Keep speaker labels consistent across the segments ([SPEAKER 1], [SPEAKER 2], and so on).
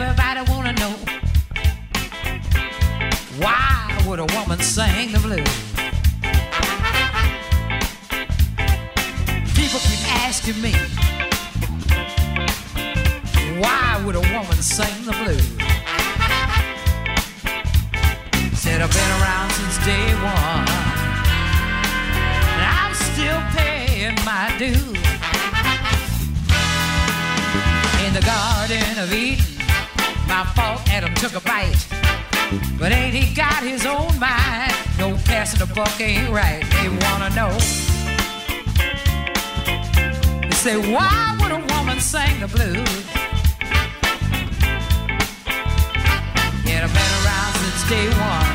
[SPEAKER 1] Everybody wanna know why would a woman sing the blues? People keep asking me why would a woman sing the blues? Said I've been around since day one, and I'm still paying my dues. My fault Adam took a bite. But ain't he got his own mind? No passing the buck ain't right. They wanna know. They say, why would a woman sing the blues? Yeah, I've been around since day one.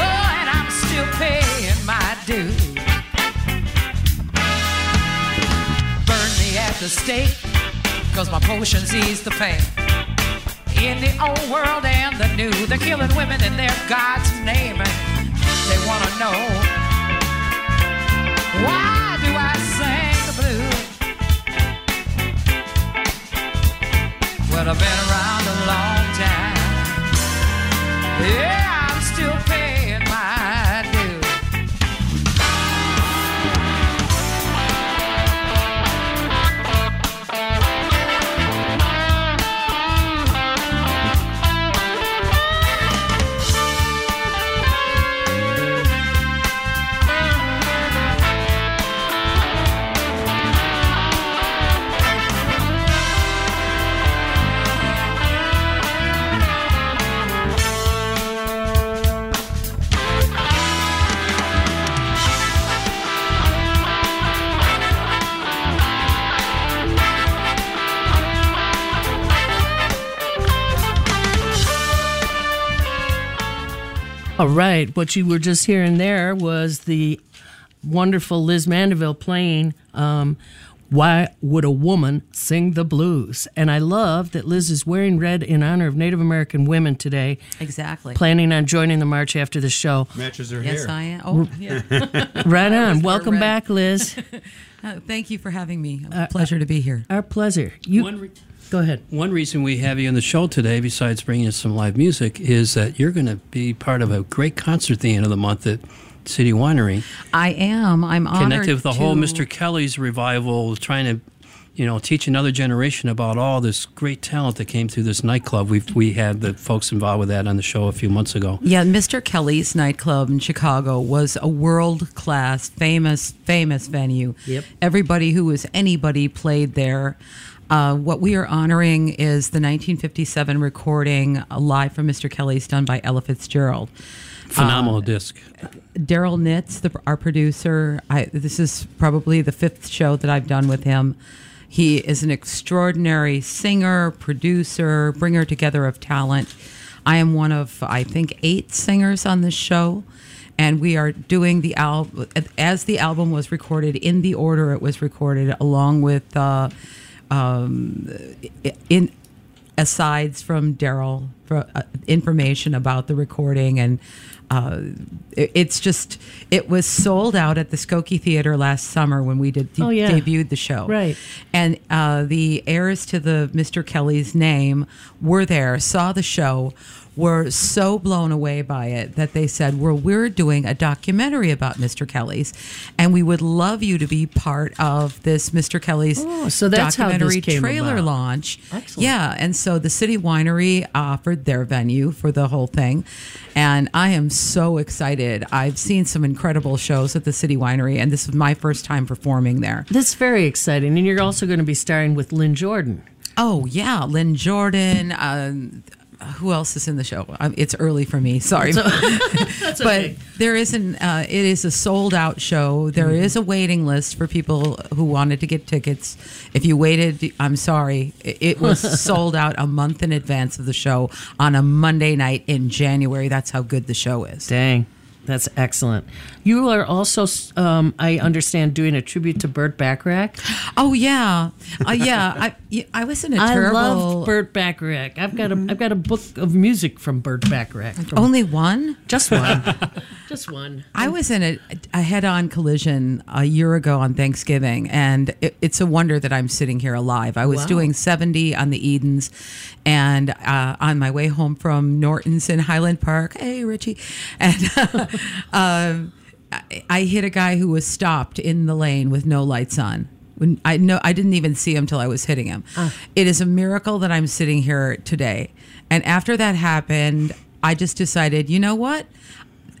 [SPEAKER 1] Oh, and I'm still paying my dues. Burn me at the stake, cause my potions ease the pain. In the old world and the new, they're killing women in their God's name. And they wanna know why do I sing the blues? Well, I've been around a long time. Yeah,
[SPEAKER 2] All right. What you were just hearing there was the wonderful Liz Mandeville playing um, Why Would a Woman Sing the Blues? And I love that Liz is wearing red in honor of Native American women today,
[SPEAKER 3] Exactly.
[SPEAKER 2] planning on joining the march after the show.
[SPEAKER 4] Matches her
[SPEAKER 3] yes,
[SPEAKER 4] hair.
[SPEAKER 3] I am. Oh, yeah.
[SPEAKER 2] Right on. Welcome back, Liz.
[SPEAKER 3] Uh, thank you for having me. A pleasure to be here.
[SPEAKER 2] Our pleasure. You
[SPEAKER 5] One re-
[SPEAKER 2] go ahead.
[SPEAKER 5] One reason we have you on the show today, besides bringing us some live music, is that you're going to be part of a great concert at the end of the month at City Winery,
[SPEAKER 3] I am. I'm honored
[SPEAKER 5] connected with the whole Mr. Kelly's revival, trying to, you know, teach another generation about all this great talent that came through this nightclub. We we had the folks involved with that on the show a few months ago.
[SPEAKER 3] Yeah, Mr. Kelly's nightclub in Chicago was a world class, famous, famous venue.
[SPEAKER 2] Yep.
[SPEAKER 3] Everybody who was anybody played there. Uh, what we are honoring is the 1957 recording uh, live from Mr. Kelly's done by Ella Fitzgerald.
[SPEAKER 5] Phenomenal disc.
[SPEAKER 3] Daryl Nitz, the, our producer. I, this is probably the fifth show that I've done with him. He is an extraordinary singer, producer, bringer together of talent. I am one of, I think, eight singers on this show. And we are doing the album as the album was recorded in the order it was recorded, along with uh, um, in asides from Daryl for uh, information about the recording and uh, it- it's just it was sold out at the Skokie Theater last summer when we did de-
[SPEAKER 2] Oh, yeah.
[SPEAKER 3] debuted the show
[SPEAKER 2] Right.
[SPEAKER 3] and uh, the heirs to the Mr. Kelly's name were there saw the show were so blown away by it that they said well we're doing a documentary about Mr. Kelly's and we would love you to be part of this Mr. Kelly's
[SPEAKER 2] Oh, so that's how this
[SPEAKER 3] documentary trailer
[SPEAKER 2] about.
[SPEAKER 3] launch
[SPEAKER 2] Excellent.
[SPEAKER 3] yeah and so the city winery offered their venue for the whole thing and i am so excited i've seen some incredible shows at the city winery and this is my first time performing there
[SPEAKER 2] That's very exciting. And you're also going to be starring with Lynne Jordan.
[SPEAKER 3] oh yeah lynne jordan um, who else is in the show? Um, It's early for me. Sorry, but
[SPEAKER 2] okay.
[SPEAKER 3] there isn't. Uh, it is a sold out show. There
[SPEAKER 2] Mm-hmm.
[SPEAKER 3] is a waiting list for people who wanted to get tickets. If you waited, I'm sorry. It was sold out a month in advance of the show on a Monday night in January. That's how good the show is.
[SPEAKER 2] Dang. That's excellent. You are also, um, I understand, doing a tribute to Burt Bacharach.
[SPEAKER 3] Oh yeah, uh, yeah. I I was in a terrible.
[SPEAKER 2] I love Burt Bacharach. I've got a I've got a book of music from Burt Bacharach. From
[SPEAKER 3] Only one.
[SPEAKER 2] just one. us one.
[SPEAKER 3] I was in a, a head-on collision a year ago on Thanksgiving, and it, it's a wonder that I'm sitting here alive. I was
[SPEAKER 2] Wow.
[SPEAKER 3] doing 70 on the Edens, and uh, on my way home from Norton's in Highland Park. Hey, Richie, and um, I, I hit a guy who was stopped in the lane with no lights on. When I know I didn't even see him till I was hitting him. It is a miracle that I'm sitting here today. And after that happened, I just decided, you know what?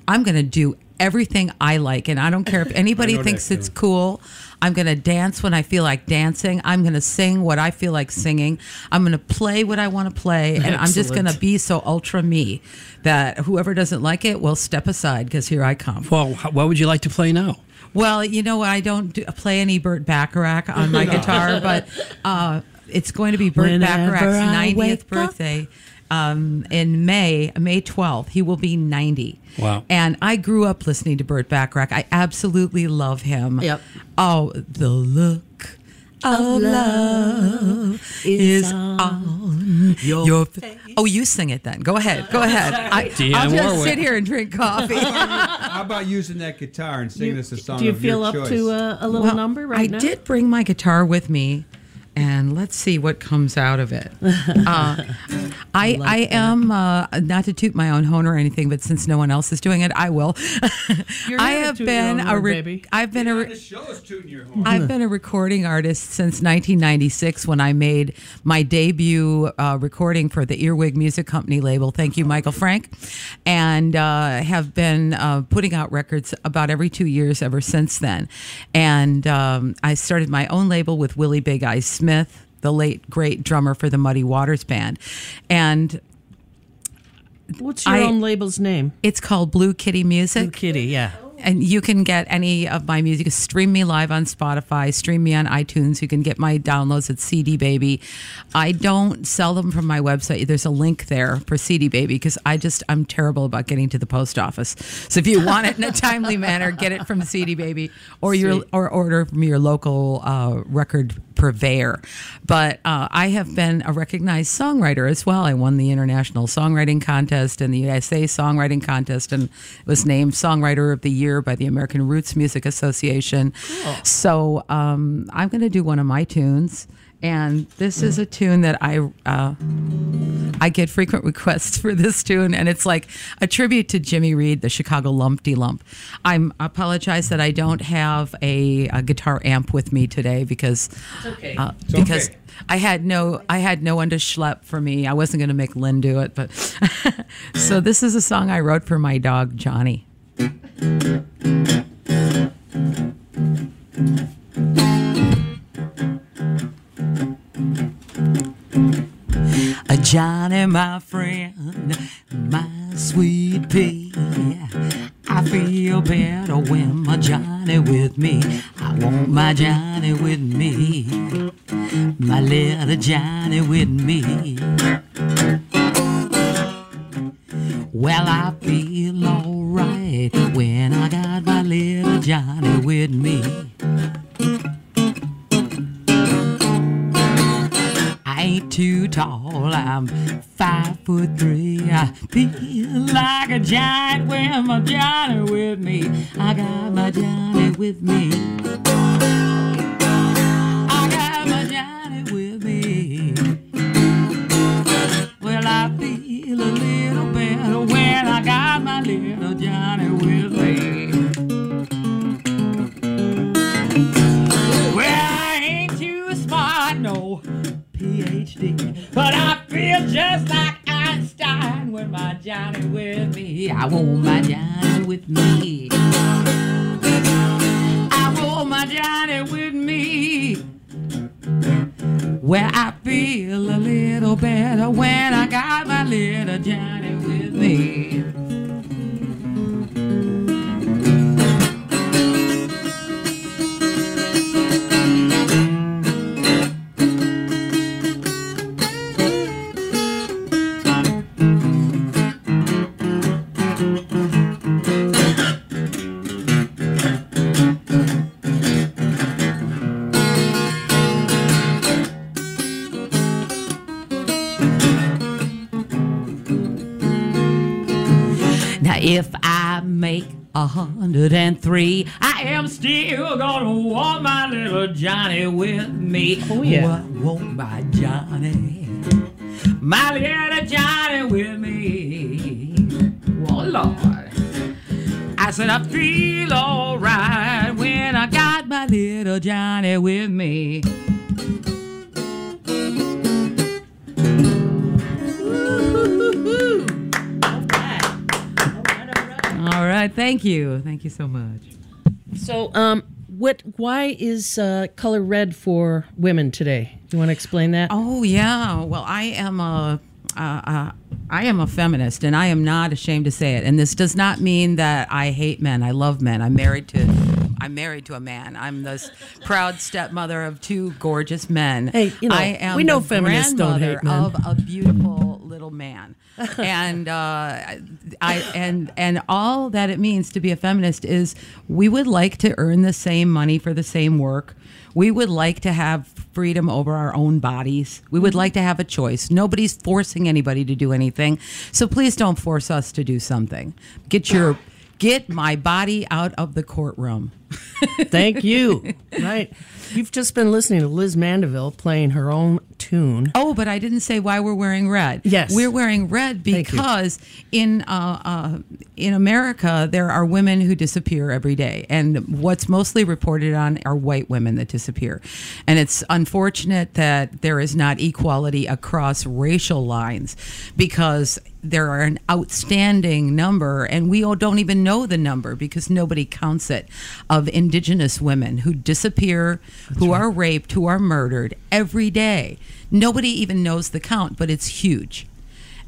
[SPEAKER 3] I'm going to do everything I like. And I don't care if anybody thinks it's cool. I'm going to dance when I feel like dancing. I'm going to sing what I feel like singing. I'm going to play what I want to play. And I'm just going to be so ultra me that whoever doesn't like it will step aside because here I come.
[SPEAKER 5] Well, what would you like to play now?
[SPEAKER 3] Well, you know, I don't do, play any Burt Bacharach on my guitar, but uh, it's going to be Burt
[SPEAKER 2] Whenever
[SPEAKER 3] Bacharach's 90th
[SPEAKER 2] birthday. up.
[SPEAKER 3] Birthday um, in May, May 12th. He will be 90.
[SPEAKER 5] Wow.
[SPEAKER 3] And I grew up listening to Burt Bacharach. I absolutely love him.
[SPEAKER 2] Yep.
[SPEAKER 3] Oh, the look of love is on your face. Oh, you sing it then. Go ahead. Go ahead. I, I'll just
[SPEAKER 5] Warwick.
[SPEAKER 3] sit here and drink coffee.
[SPEAKER 4] How about using that guitar and singing us a song
[SPEAKER 2] Do you
[SPEAKER 4] of
[SPEAKER 2] feel
[SPEAKER 4] your
[SPEAKER 2] up
[SPEAKER 4] choice?
[SPEAKER 2] to a, a little
[SPEAKER 3] Well,
[SPEAKER 2] number right
[SPEAKER 3] I
[SPEAKER 2] now?
[SPEAKER 3] I did bring my guitar with me, and let's see what comes out of it. Uh, I I am uh, not to toot my own horn or anything, but since no one else is doing it, I will.
[SPEAKER 2] You're
[SPEAKER 3] I
[SPEAKER 2] to
[SPEAKER 3] have
[SPEAKER 2] toot your
[SPEAKER 3] been
[SPEAKER 2] own
[SPEAKER 3] a
[SPEAKER 2] horn,
[SPEAKER 3] re-
[SPEAKER 2] baby.
[SPEAKER 3] I've been a re-
[SPEAKER 4] The show is tooting your horn.
[SPEAKER 3] I've been a recording artist since 1996 when I made my debut uh, recording for the Earwig Music Company label. Thank you, Michael Frank. And uh, have been uh, putting out records about every two years ever since then. And um, I started my own label with Willie Big Eyes Smith, the late great drummer for the Muddy Waters Band. And
[SPEAKER 2] What's your
[SPEAKER 3] I-
[SPEAKER 2] own label's name?
[SPEAKER 3] it's called Blue Kitty Music
[SPEAKER 2] Blue Kitty, yeah.
[SPEAKER 3] And you can get any of my music. Stream me live on Spotify. Stream me on iTunes. You can get my downloads at CD Baby. I don't sell them from my website. There's a link there for CD Baby because I just I'm terrible about getting to the post office. So if you want it in a timely manner, get it from CD Baby or your
[SPEAKER 2] Sweet.
[SPEAKER 3] or order from your local uh, record purveyor. But uh, I have been a recognized songwriter as well. I won the International Songwriting Contest and the USA Songwriting Contest and was named Songwriter of the Year by the American Roots Music Association. So um, I'm going to do one of my tunes. And this is a tune that I uh, I get frequent requests for this tune, and it's like a tribute to Jimmy Reed, the Chicago Lumpty Lump. I'm apologize that I don't have a, a guitar amp with me today because
[SPEAKER 2] okay.
[SPEAKER 3] uh, because
[SPEAKER 4] okay.
[SPEAKER 3] I had no I had no one to schlep for me. I wasn't going to make Lynn do it, but so this is a song I wrote for my dog Johnny. A Johnny, my friend, my sweet pea. I feel better when my Johnny with me. I want my Johnny with me. My little Johnny with me. Well, I feel Johnny with me. I ain't too tall, I'm five foot three. I feel like a giant when my Johnny with me. I got my Johnny with me. Well, I feel a little better when I got my little Johnny with me. If I make a hundred and three. I am still gonna want my little Johnny with me.
[SPEAKER 2] Oh, yeah.
[SPEAKER 3] I want my Johnny, my little Johnny with me. Oh Lord. I said I feel alright when I got my little Johnny with me. All right, thank you, thank you so much.
[SPEAKER 2] So, um, what? Why is uh, color red for women today? Do you want to explain that?
[SPEAKER 3] Oh yeah. Well, I am a uh, uh, I am a feminist, and I am not ashamed to say it. And this does not mean that I hate men. I love men. I'm married to. I'm married to a man. I'm this proud stepmother of two gorgeous men.
[SPEAKER 2] Hey, you know,
[SPEAKER 3] I am
[SPEAKER 2] we know
[SPEAKER 3] the
[SPEAKER 2] feminists don't hate men.
[SPEAKER 3] of a beautiful little man, and uh, I and and all that it means to be a feminist is we would like to earn the same money for the same work. We would like to have freedom over our own bodies. We would like to have a choice. Nobody's forcing anybody to do anything. So please don't force us to do something. Get your get my body out of the courtroom.
[SPEAKER 2] Thank you. right. You've just been listening to Liz Mandeville playing her own tune.
[SPEAKER 3] Oh, but I didn't say why we're wearing red.
[SPEAKER 2] Yes.
[SPEAKER 3] we're wearing red because in uh, uh, in America there are women who disappear every day, and what's mostly reported on are white women that disappear, and it's unfortunate that there is not equality across racial lines because there are an outstanding number, and we all don't even know the number because nobody counts it, of indigenous women who disappear, who are raped, who are murdered every day. Nobody even knows the count, but it's huge.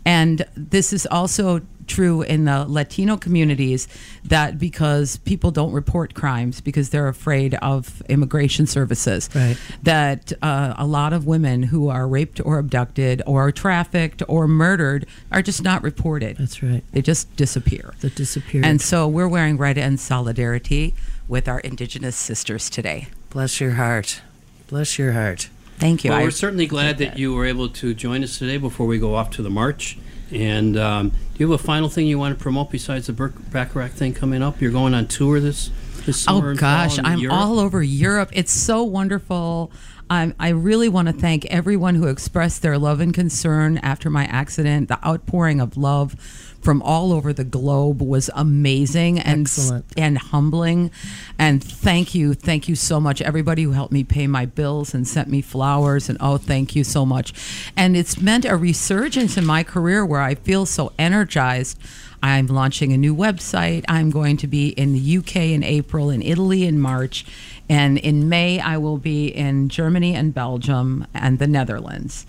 [SPEAKER 3] And this is also true in the Latino communities that because people don't report crimes because they're afraid of immigration services,
[SPEAKER 2] Right.
[SPEAKER 3] that uh, a lot of women who are raped or abducted or trafficked or murdered are just not reported.
[SPEAKER 2] That's right.
[SPEAKER 3] They just disappear.
[SPEAKER 2] That disappeared.
[SPEAKER 3] And so we're wearing red in solidarity with our indigenous sisters today.
[SPEAKER 2] Bless your heart. Bless your heart.
[SPEAKER 3] Thank you.
[SPEAKER 5] Well, we're certainly glad that you were able to join us today before we go off to the march. And um, do you have a final thing you want to promote besides the Burt Bacharach thing coming up? You're going on tour this this summer.
[SPEAKER 3] Oh gosh,
[SPEAKER 5] in
[SPEAKER 3] I'm
[SPEAKER 5] Europe?
[SPEAKER 3] all over Europe. It's so wonderful. I'm, I really want to thank everyone who expressed their love and concern after my accident. The outpouring of love from all over the globe was amazing and
[SPEAKER 2] Excellent.
[SPEAKER 3] and humbling. And thank you, thank you so much, everybody who helped me pay my bills and sent me flowers. And oh, thank you so much. And it's meant a resurgence in my career where I feel so energized. I'm launching a new website. I'm going to be in the UK in April, in Italy in March, and in May I will be in Germany and Belgium and the Netherlands.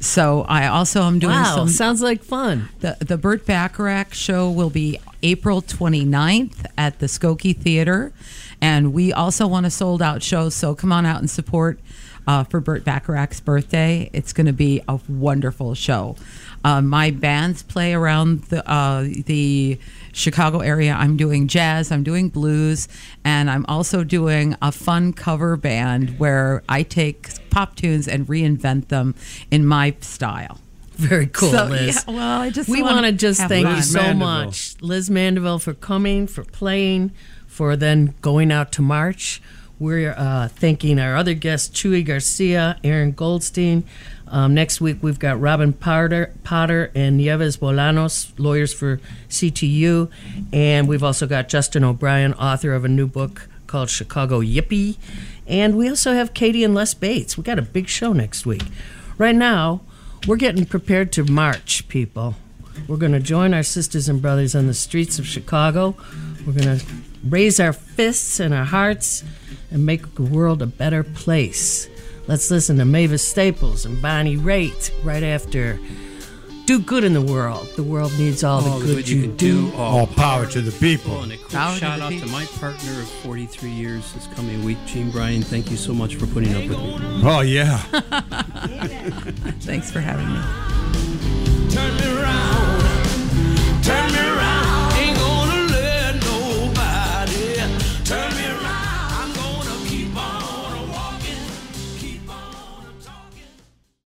[SPEAKER 3] So I also am doing
[SPEAKER 2] Wow,
[SPEAKER 3] some
[SPEAKER 2] sounds like fun.
[SPEAKER 3] the the Burt Bacharach show will be April 29th at the Skokie Theater, and we also want a sold out show. So come on out and support uh, for Burt Bacharach's birthday. It's going to be a wonderful show. Uh, my bands play around the uh, the Chicago area. I'm doing jazz, I'm doing blues, and I'm also doing a fun cover band where I take pop tunes and reinvent them in my style.
[SPEAKER 2] Very cool,
[SPEAKER 3] So,
[SPEAKER 2] Liz.
[SPEAKER 3] yeah, well, I just
[SPEAKER 2] we
[SPEAKER 3] wanna
[SPEAKER 2] just thank
[SPEAKER 3] fun.
[SPEAKER 2] you so
[SPEAKER 4] Mandeville.
[SPEAKER 2] much, Liz Mandeville, for coming, for playing, for then going out to march. We're uh, thanking our other guests, Chuy Garcia, Aaron Goldstein. Um, next week we've got Robin Potter, Potter and Nieves Bolanos, lawyers for CTU, and we've also got Justin O'Brien, author of a new book called Chicago Yippee, and we also have Katie and Les Bates. We got a big show next week. Right now, we're getting prepared to march, people. We're going to join our sisters and brothers on the streets of Chicago. We're going to raise our fists and our hearts and make the world a better place. Let's listen to Mavis Staples and Bonnie Raitt right after Do Good in the World. The world needs all,
[SPEAKER 5] All
[SPEAKER 2] the good, you, can do.
[SPEAKER 4] All power to the people.
[SPEAKER 5] and a quick
[SPEAKER 3] Power
[SPEAKER 5] shout
[SPEAKER 3] the
[SPEAKER 5] out to my partner of 43 years this coming week, Gene Bryan. Thank you so much for putting up with me.
[SPEAKER 4] Oh yeah.
[SPEAKER 3] Thanks for having me.
[SPEAKER 1] Turn me around.